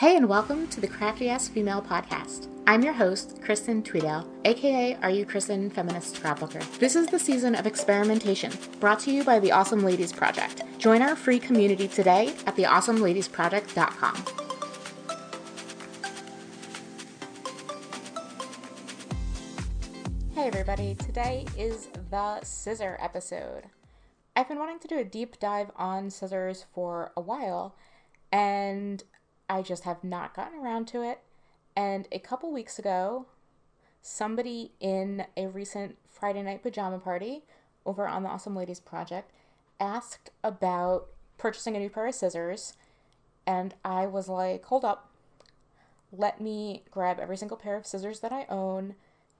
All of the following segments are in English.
Hey, and welcome to the Crafty Ass Female Podcast. I'm your host, Kristen Tweedale, aka Are You Kristen Feminist Scrapbooker. This is the season of experimentation, brought to you by the Awesome Ladies Project. Join our free community today at theawesomeladiesproject.com. Hey, everybody, today is the scissor episode. I've been wanting to do a deep dive on scissors for a while, and I just have not gotten around to it. And a couple weeks ago, somebody in a recent Friday night pajama party over on the Awesome Ladies Project asked about purchasing a new pair of scissors. And I was like, hold up. Let me grab every single pair of scissors that I own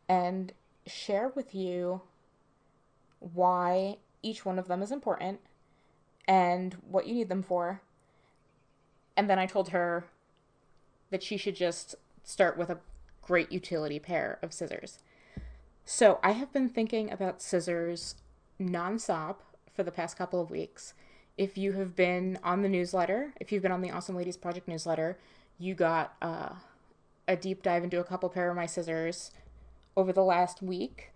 and share with you why each one of them is important and what you need them for and then I told her that she should just start with a great utility pair of scissors. So I have been thinking about scissors nonstop for the past couple of weeks. If you have been on the newsletter, if you've been on the Awesome Ladies Project newsletter, you got uh, a deep dive into a couple pair of my scissors over the last week.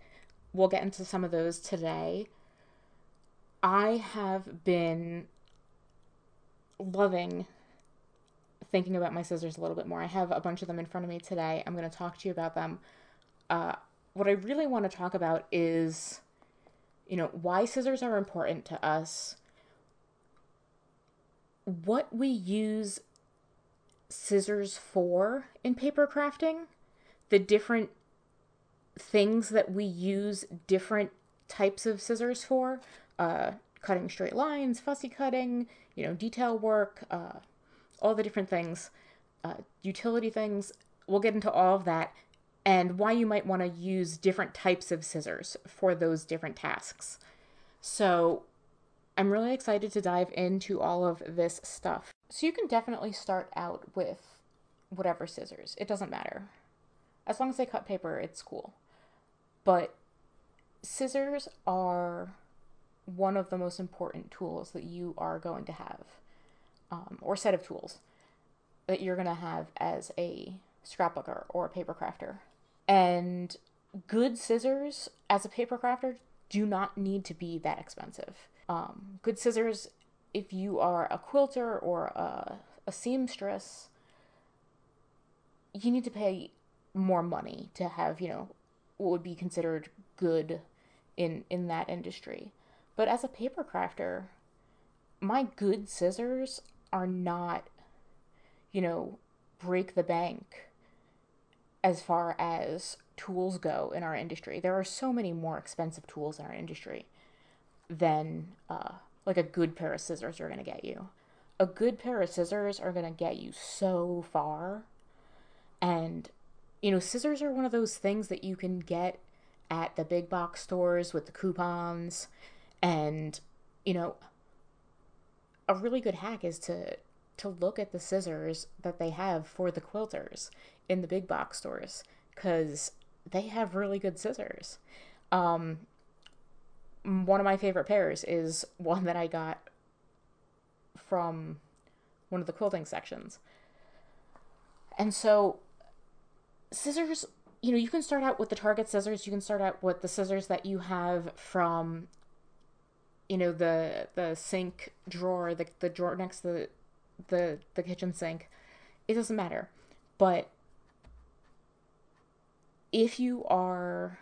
We'll get into some of those today. I have been loving thinking about my scissors a little bit more. I have a bunch of them in front of me today. I'm going to talk to you about them. Uh, what I really want to talk about is, you know, why scissors are important to us, what we use scissors for in paper crafting, the different things that we use different types of scissors for, uh, cutting straight lines, fussy cutting, you know, detail work, uh, all the different things, uh, utility things. We'll get into all of that and why you might want to use different types of scissors for those different tasks. So, I'm really excited to dive into all of this stuff. So, you can definitely start out with whatever scissors, it doesn't matter. As long as they cut paper, it's cool. But scissors are one of the most important tools that you are going to have um, or set of tools that you're going to have as a scrapbooker or a paper crafter. And good scissors as a paper crafter do not need to be that expensive. Um, good scissors, if you are a quilter or a, a seamstress, you need to pay more money to have, you know, what would be considered good in in that industry. But as a paper crafter, my good scissors are not, you know, break the bank as far as tools go in our industry. There are so many more expensive tools in our industry than uh, like a good pair of scissors are going to get you. A good pair of scissors are going to get you so far. And, you know, scissors are one of those things that you can get at the big box stores with the coupons. And, you know, a really good hack is to to look at the scissors that they have for the quilters in the big box stores because they have really good scissors. Um, one of my favorite pairs is one that I got from one of the quilting sections. And so, scissors, you know, you can start out with the Target scissors, you can start out with the scissors that you have from you know the the sink drawer the the drawer next to the the, the kitchen sink it doesn't matter. But if you are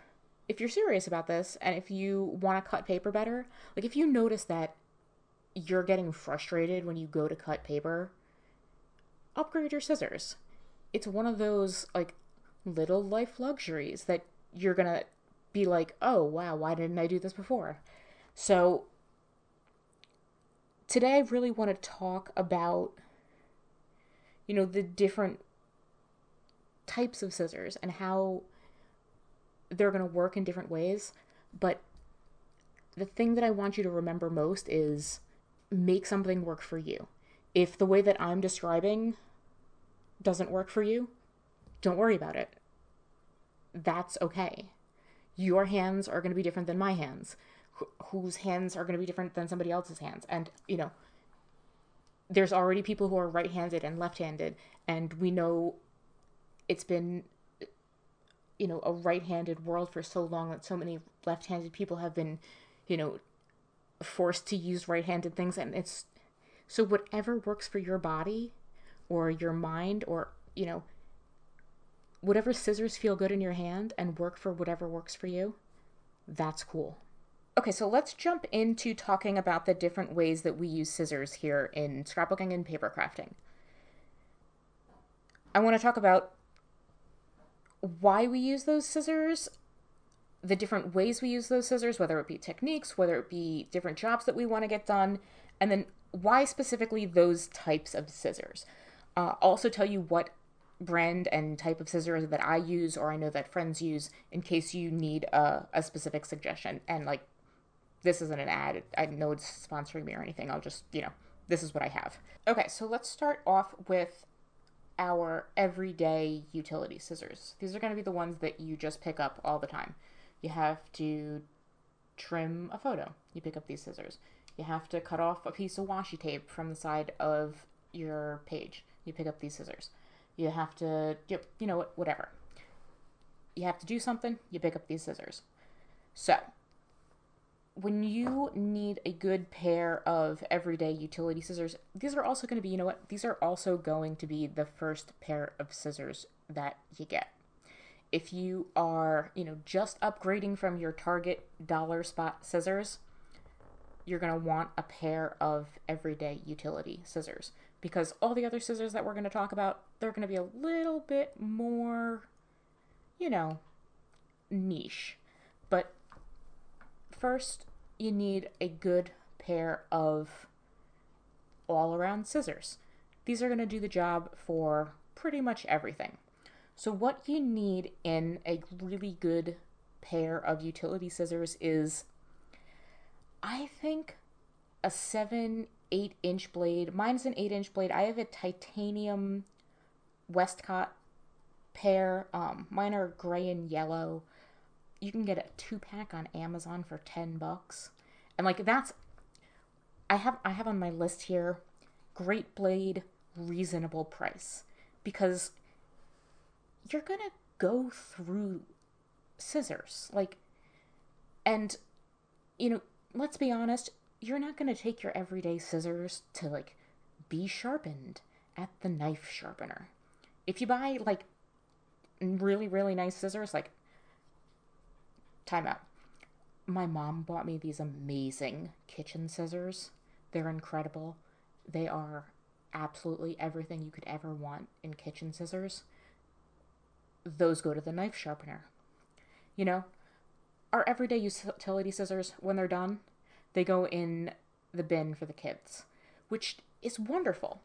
if you're serious about this and if you want to cut paper better like if you notice that you're getting frustrated when you go to cut paper upgrade your scissors. It's one of those like little life luxuries that you're gonna be like oh wow why didn't i do this before? So today I really want to talk about, you know, the different types of scissors and how they're going to work in different ways. But the thing that I want you to remember most is make something work for you. If the way that I'm describing doesn't work for you, don't worry about it. That's okay. Your hands are going to be different than my hands whose hands are going to be different than somebody else's hands. And you know there's already people who are right-handed and left-handed and we know it's been you know a right-handed world for so long that so many left-handed people have been you know forced to use right-handed things and it's so whatever works for your body or your mind or you know whatever scissors feel good in your hand and work for whatever works for you that's cool Okay, so let's jump into talking about the different ways that we use scissors here in scrapbooking and paper crafting. I want to talk about why we use those scissors, the different ways we use those scissors, whether it be techniques, whether it be different jobs that we want to get done, and then why specifically those types of scissors. Uh, also tell you what brand and type of scissors that I use or I know that friends use in case you need a, a specific suggestion and like this isn't an ad. I know it's sponsoring me or anything. I'll just, you know, this is what I have. Okay, so let's start off with our everyday utility scissors. These are going to be the ones that you just pick up all the time. You have to trim a photo. You pick up these scissors. You have to cut off a piece of washi tape from the side of your page. You pick up these scissors. You have to, you know, whatever. You have to do something, you pick up these scissors. So, when you need a good pair of everyday utility scissors, these are also going to be, you know what, these are also going to be the first pair of scissors that you get. If you are, you know, just upgrading from your Target dollar spot scissors, you're going to want a pair of everyday utility scissors because all the other scissors that we're going to talk about, they're going to be a little bit more, you know, niche. But First, you need a good pair of all around scissors. These are going to do the job for pretty much everything. So, what you need in a really good pair of utility scissors is, I think, a 7 8 inch blade. Mine's an 8 inch blade. I have a titanium Westcott pair. Um, mine are gray and yellow you can get a two pack on Amazon for 10 bucks. And like that's I have I have on my list here Great Blade reasonable price because you're going to go through scissors. Like and you know, let's be honest, you're not going to take your everyday scissors to like be sharpened at the knife sharpener. If you buy like really really nice scissors like time out. My mom bought me these amazing kitchen scissors. They're incredible. They are absolutely everything you could ever want in kitchen scissors. Those go to the knife sharpener. You know, our everyday utility scissors, when they're done, they go in the bin for the kids, which is wonderful.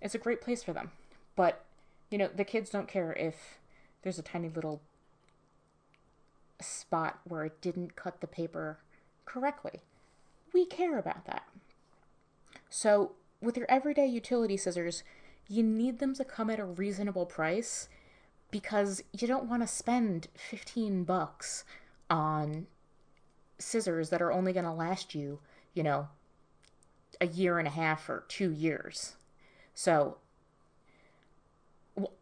It's a great place for them. But, you know, the kids don't care if there's a tiny little spot where it didn't cut the paper correctly. We care about that. So, with your everyday utility scissors, you need them to come at a reasonable price because you don't want to spend 15 bucks on scissors that are only going to last you, you know, a year and a half or 2 years. So,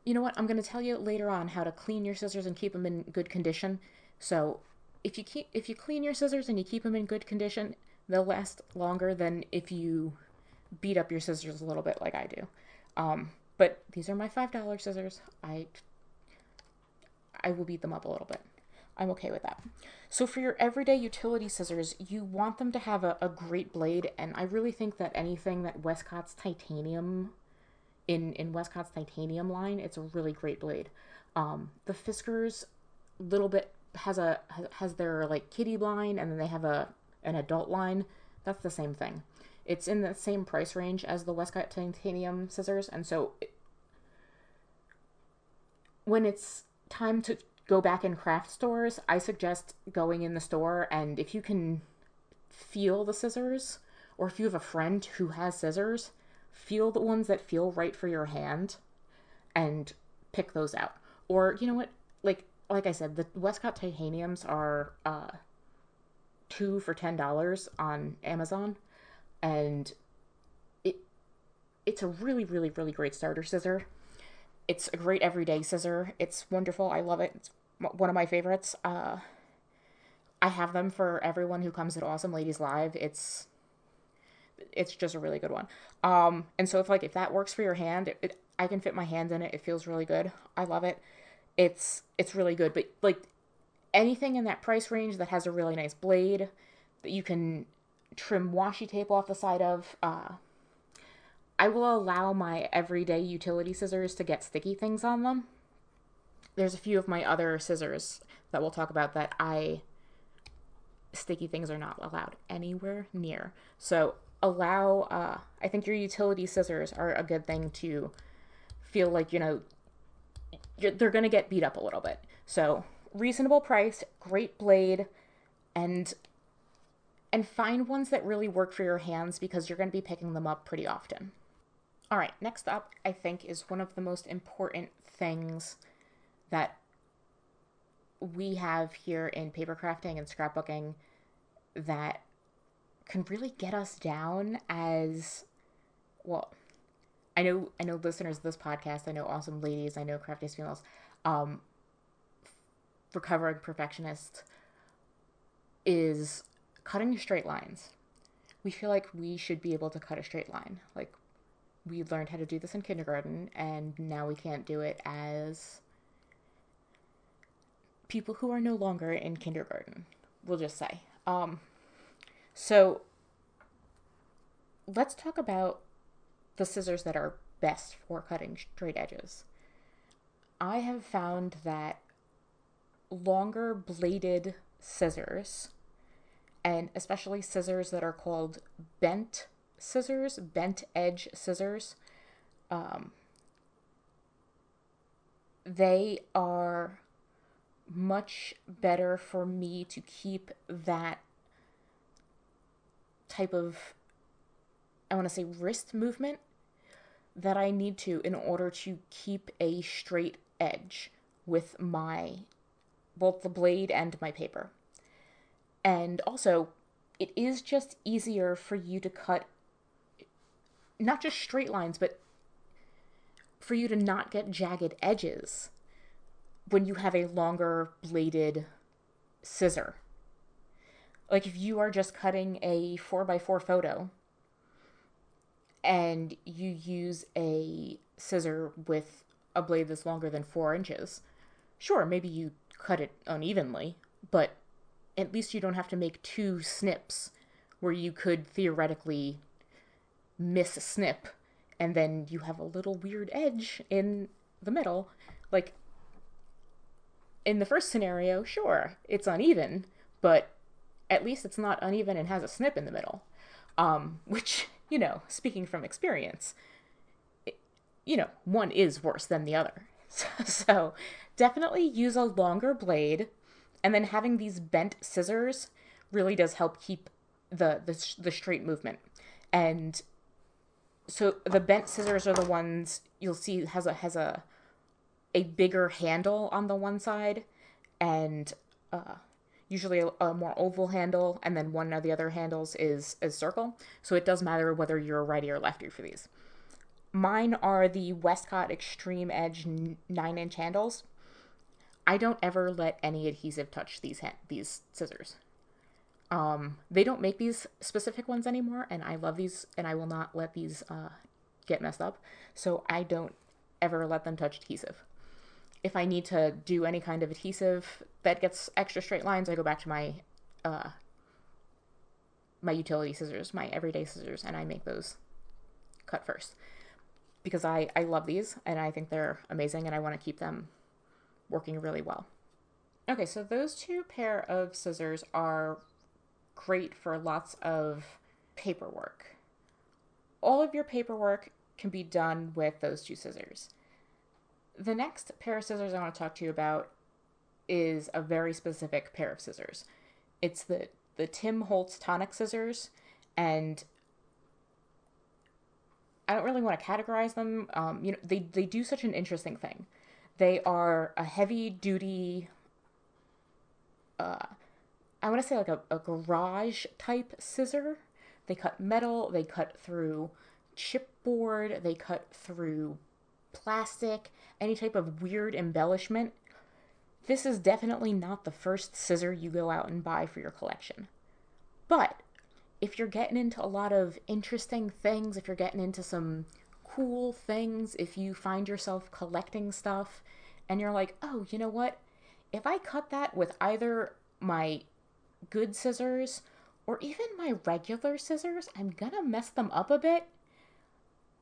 you know what? I'm going to tell you later on how to clean your scissors and keep them in good condition so if you keep if you clean your scissors and you keep them in good condition, they'll last longer than if you beat up your scissors a little bit like I do. Um, but these are my five dollar scissors. I I will beat them up a little bit. I'm okay with that. So for your everyday utility scissors, you want them to have a, a great blade, and I really think that anything that Westcott's titanium in in Westcott's titanium line, it's a really great blade. Um, the Fiskars, little bit has a has their like kitty line and then they have a an adult line. That's the same thing. It's in the same price range as the Westcott titanium scissors, and so it, when it's time to go back in craft stores, I suggest going in the store and if you can feel the scissors, or if you have a friend who has scissors, feel the ones that feel right for your hand and pick those out. Or you know what? Like like I said, the Westcott titaniums are uh, two for ten dollars on Amazon, and it it's a really, really, really great starter scissor. It's a great everyday scissor. It's wonderful. I love it. It's one of my favorites. Uh, I have them for everyone who comes to Awesome Ladies Live. It's it's just a really good one. Um, and so if like if that works for your hand, it, it, I can fit my hand in it. It feels really good. I love it. It's it's really good. But like anything in that price range that has a really nice blade that you can trim washi tape off the side of. Uh, I will allow my everyday utility scissors to get sticky things on them. There's a few of my other scissors that we'll talk about that I sticky things are not allowed anywhere near. So allow uh, I think your utility scissors are a good thing to feel like, you know, they're going to get beat up a little bit. So, reasonable price, great blade and and find ones that really work for your hands because you're going to be picking them up pretty often. All right, next up, I think, is one of the most important things that we have here in paper crafting and scrapbooking that can really get us down as well. I know, I know listeners of this podcast, I know awesome ladies, I know craftiest females, um, recovering perfectionists is cutting straight lines. We feel like we should be able to cut a straight line. Like we learned how to do this in kindergarten and now we can't do it as people who are no longer in kindergarten we'll just say um, so let's talk about the scissors that are best for cutting straight edges i have found that longer bladed scissors and especially scissors that are called bent scissors, bent edge scissors. Um, they are much better for me to keep that type of, I want to say, wrist movement that I need to in order to keep a straight edge with my both the blade and my paper. And also, it is just easier for you to cut not just straight lines, but for you to not get jagged edges when you have a longer bladed scissor. Like if you are just cutting a 4x4 photo and you use a scissor with a blade that's longer than four inches, sure, maybe you cut it unevenly, but at least you don't have to make two snips where you could theoretically miss a snip and then you have a little weird edge in the middle. Like in the first scenario sure it's uneven but at least it's not uneven and has a snip in the middle um, which you know speaking from experience it, you know one is worse than the other. So, definitely use a longer blade and then having these bent scissors really does help keep the the, the straight movement. And so the bent scissors are the ones you'll see has a has a a bigger handle on the one side and uh, usually a, a, more oval handle and then one of the other handles is a circle so it does matter whether you're righty or lefty for these mine are the westcott extreme edge 9 inch handles i don't ever let any adhesive touch these ha- these scissors um, they don't make these specific ones anymore, and I love these, and I will not let these uh, get messed up. So I don't ever let them touch adhesive. If I need to do any kind of adhesive that gets extra straight lines, I go back to my uh, my utility scissors, my everyday scissors, and I make those cut first because I I love these and I think they're amazing, and I want to keep them working really well. Okay, so those two pair of scissors are great for lots of paperwork. All of your paperwork can be done with those two scissors. The next pair of scissors I want to talk to you about is a very specific pair of scissors. It's the the Tim Holtz tonic scissors, and I don't really want to categorize them. Um, you know, they they do such an interesting thing. They are a heavy duty uh, I want to say like a, a garage type scissor. They cut metal, they cut through chipboard, they cut through plastic, any type of weird embellishment. This is definitely not the first scissor you go out and buy for your collection. But if you're getting into a lot of interesting things, if you're getting into some cool things, if you find yourself collecting stuff and you're like, oh, you know what? If I cut that with either my good scissors or even my regular scissors, I'm gonna mess them up a bit.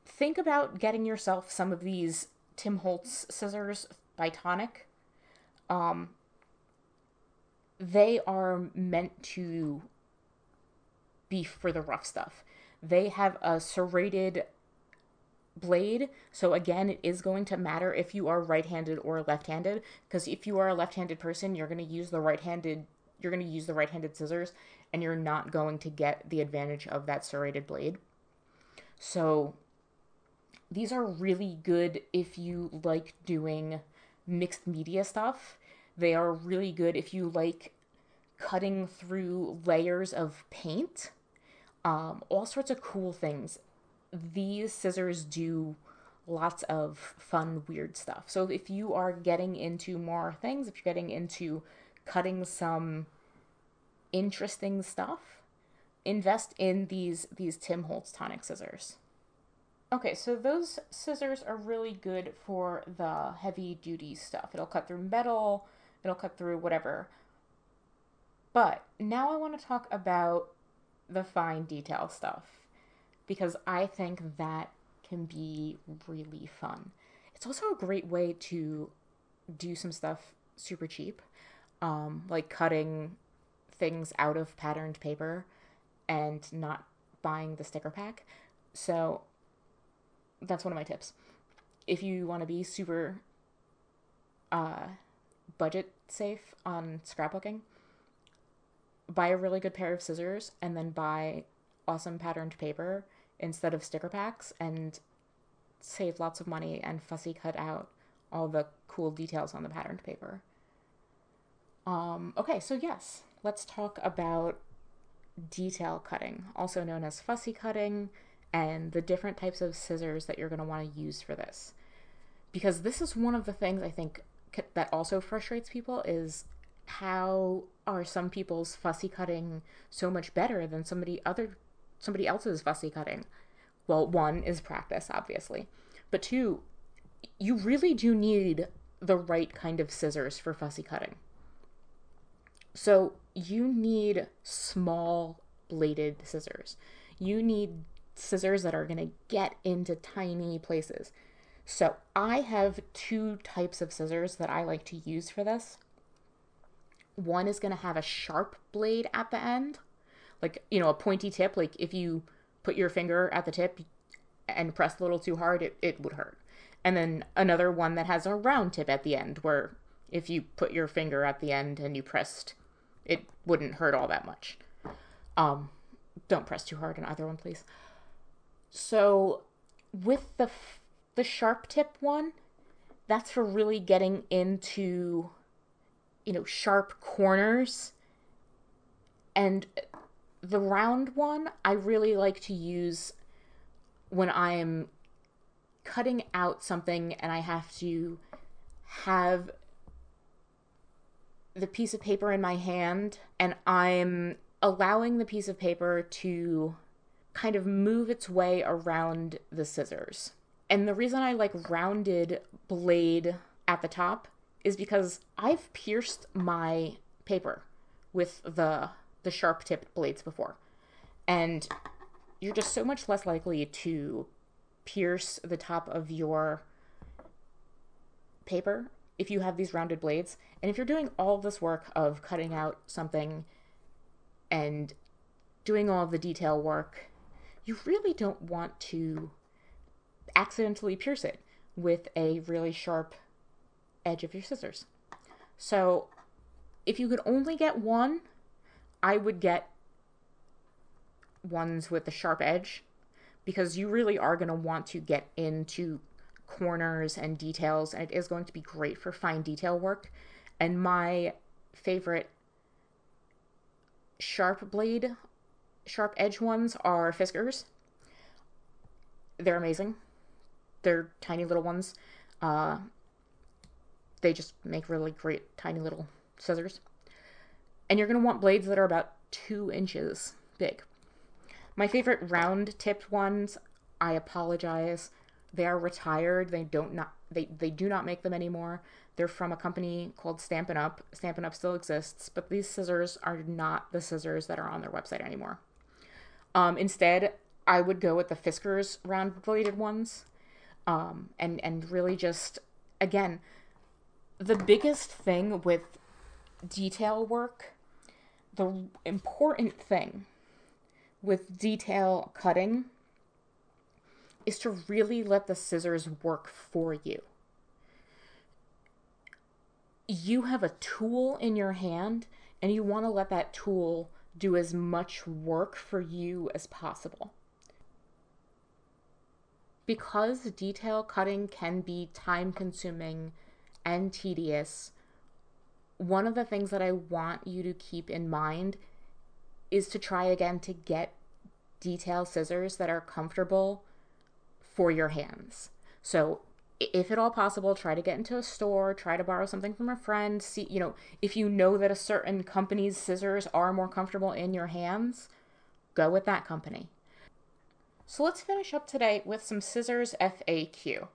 Think about getting yourself some of these Tim Holtz scissors by Tonic. Um, they are meant to be for the rough stuff. They have a serrated blade. So again, it is going to matter if you are right-handed or left-handed because if you are a left-handed person, you're going to use the right-handed you're going to use the right-handed scissors and you're not going to get the advantage of that serrated blade. So these are really good if you like doing mixed media stuff. They are really good if you like cutting through layers of paint. Um, all sorts of cool things these scissors do lots of fun, weird stuff. So if you are getting into more things, if you're getting into cutting some interesting stuff, invest in these these Tim Holtz tonic scissors. Okay, so those scissors are really good for the heavy duty stuff. It'll cut through metal, it'll cut through whatever. But now I want to talk about the fine detail stuff because I think that can be really fun. It's also a great way to do some stuff super cheap, um, like cutting things out of patterned paper and not buying the sticker pack. So that's one of my tips. If you want to be super uh, budget safe on scrapbooking, buy a really good pair of scissors and then buy awesome patterned paper instead of sticker packs and save lots of money and fussy cut out all the cool details on the patterned paper. Um, okay, so yes, let's talk about detail cutting, also known as fussy cutting, and the different types of scissors that you're going to want to use for this. Because this is one of the things I think that also frustrates people is how are some people's fussy cutting so much better than somebody other somebody else's fussy cutting. Well, one is practice, obviously, but two, you really do need the right kind of scissors for fussy cutting. So you need small bladed scissors. You need scissors that are going to get into tiny places. So I have two types of scissors that I like to use for this. One is going to have a sharp blade at the end, like you know a pointy tip like if you put your finger at the tip and press a little too hard it, it would hurt and then another one that has a round tip at the end where if you put your finger at the end and you pressed it wouldn't hurt all that much um don't press too hard on either one please so with the the sharp tip one that's for really getting into you know sharp corners. And the round one I really like to use when I'm cutting out something and I have to have the piece of paper in my hand and I'm allowing the piece of paper to kind of move its way around the scissors. And the reason I like rounded blade at the top is because I've pierced my paper with the the sharp tipped blades before. And you're just so much less likely to pierce the top of your paper if you have these rounded blades. And if you're doing all this work of cutting out something and doing all the detail work, you really don't want to accidentally pierce it with a really sharp edge of your scissors. So if you could only get one, I would get ones with the sharp edge because you really are going to want to get into corners and details and it is going to be great for fine detail work and my favorite sharp blade sharp edge ones are fiskars they're amazing. They're tiny little ones. Uh, they just make really great tiny little scissors. And you're going to want blades that are about two inches big. My favorite round tipped ones, I apologize. They are retired. They don't not they, they do not make them anymore. They're from a company called Stampin' Up. Stampin' Up still exists, but these scissors are not the scissors that are on their website anymore. Um, instead, I would go with the Fiskars round bladed ones, um, and and really just again, the biggest thing with detail work, the important thing with detail cutting is to really let the scissors work for you. You have a tool in your hand and you want to let that tool do as much work for you as possible. Because detail cutting can be time consuming and tedious, one of the things that I want you to keep in mind is to try again to get detail scissors that are comfortable for your hands. So if at all possible, try to get into a store, try to borrow something from a friend. See, you know, if you know that a certain company's scissors are more comfortable in your hands, go with that company. So let's finish up today with some scissors FAQ.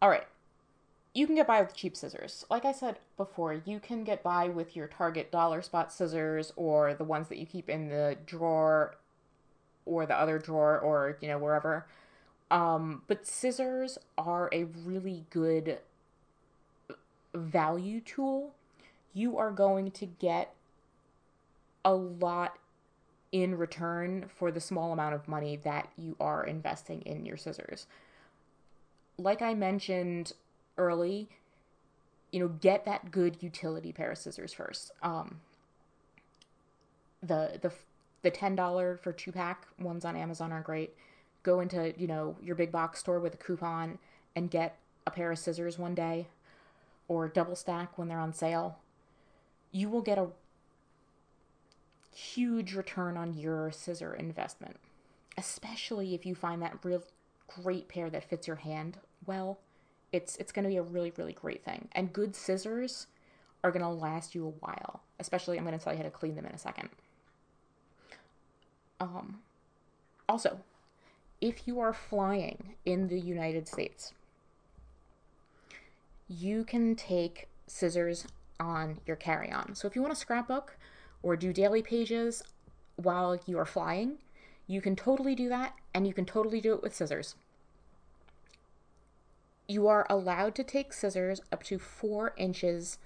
All right, you can get by with cheap scissors. Like I said before, you can get by with your Target dollar spot scissors or the ones that you keep in the drawer or the other drawer or, you know, wherever. Um, but scissors are a really good value tool. You are going to get a lot in return for the small amount of money that you are investing in your scissors. Like I mentioned early, you know, get that good utility pair of scissors first. Um, the the the ten dollar for two pack ones on Amazon are great go into, you know, your big box store with a coupon and get a pair of scissors one day or double stack when they're on sale, you will get a huge return on your scissor investment, especially if you find that real great pair that fits your hand well. It's it's going to be a really really great thing. And good scissors are going to last you a while. Especially I'm going to tell you how to clean them in a second. Um also, if you are flying in the United States, you can take scissors on your carry on. So if you want to scrapbook or do daily pages while you are flying, you can totally do that and you can totally do it with scissors. You are allowed to take scissors up to four inches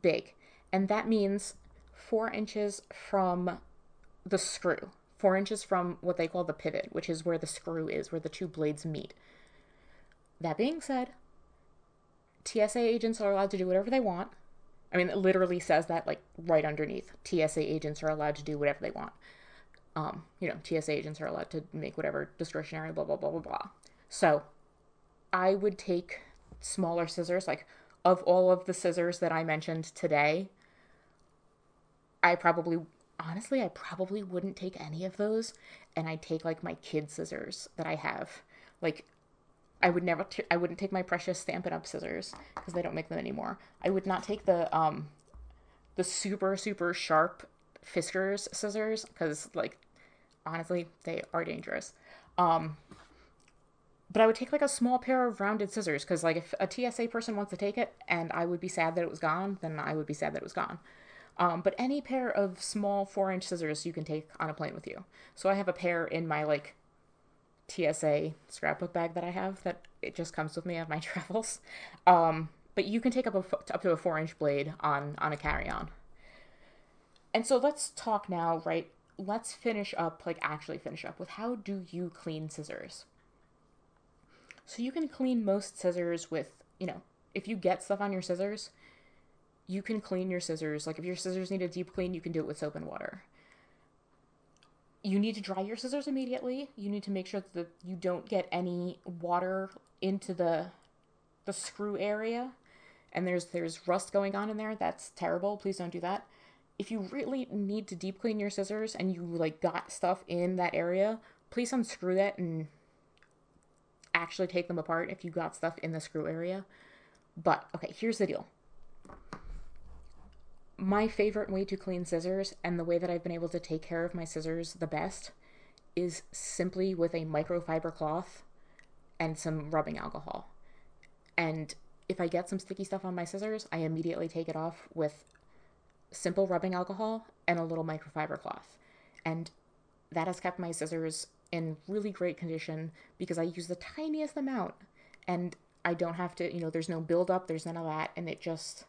big, and that means four inches from the screw four inches from what they call the pivot, which is where the screw is, where the two blades meet. That being said, TSA agents are allowed to do whatever they want. I mean, it literally says that like right underneath. TSA agents are allowed to do whatever they want. Um, you know, TSA agents are allowed to make whatever discretionary, blah, blah, blah, blah, blah. So I would take smaller scissors, like of all of the scissors that I mentioned today, I probably honestly, I probably wouldn't take any of those, and I'd take like my kid scissors that I have. Like, I would never, t- I wouldn't take my precious Stampin' Up scissors because they don't make them anymore. I would not take the um, the super super sharp Fiskars scissors because like, honestly, they are dangerous. Um, but I would take like a small pair of rounded scissors because like if a TSA person wants to take it and I would be sad that it was gone, then I would be sad that it was gone. Um, but any pair of small four inch scissors you can take on a plane with you. So I have a pair in my like TSA scrapbook bag that I have that it just comes with me on my travels. Um, but you can take up a, up to a four inch blade on on a carry on. And so let's talk now, right? Let's finish up, like actually finish up with how do you clean scissors? So you can clean most scissors with, you know, if you get stuff on your scissors, you can clean your scissors. Like if your scissors need a deep clean, you can do it with soap and water. You need to dry your scissors immediately. You need to make sure that you don't get any water into the the screw area and there's there's rust going on in there. That's terrible. Please don't do that. If you really need to deep clean your scissors and you like got stuff in that area, please unscrew that and actually take them apart if you got stuff in the screw area. But okay, here's the deal. My favorite way to clean scissors and the way that I've been able to take care of my scissors the best is simply with a microfiber cloth and some rubbing alcohol. And if I get some sticky stuff on my scissors, I immediately take it off with simple rubbing alcohol and a little microfiber cloth. And that has kept my scissors in really great condition because I use the tiniest amount and I don't have to, you know, there's no buildup, there's none of that, and it just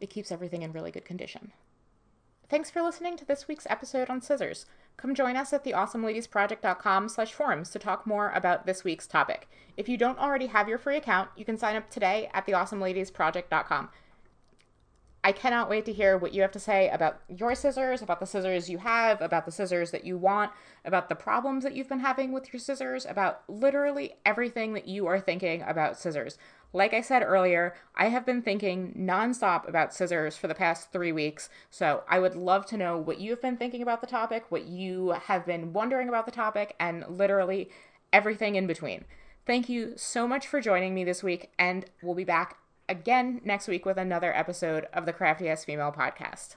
it keeps everything in really good condition. Thanks for listening to this week's episode on scissors. Come join us at theawesomeladiesproject.com slash forums to talk more about this week's topic. If you don't already have your free account, you can sign up today at theawesomeladiesproject.com. I cannot wait to hear what you have to say about your scissors, about the scissors you have, about the scissors that you want, about the problems that you've been having with your scissors, about literally everything that you are thinking about scissors. Like I said earlier, I have been thinking nonstop about scissors for the past three weeks, so I would love to know what you've been thinking about the topic, what you have been wondering about the topic, and literally everything in between. Thank you so much for joining me this week, and we'll be back again next week with another episode of the Crafty Ass Female podcast.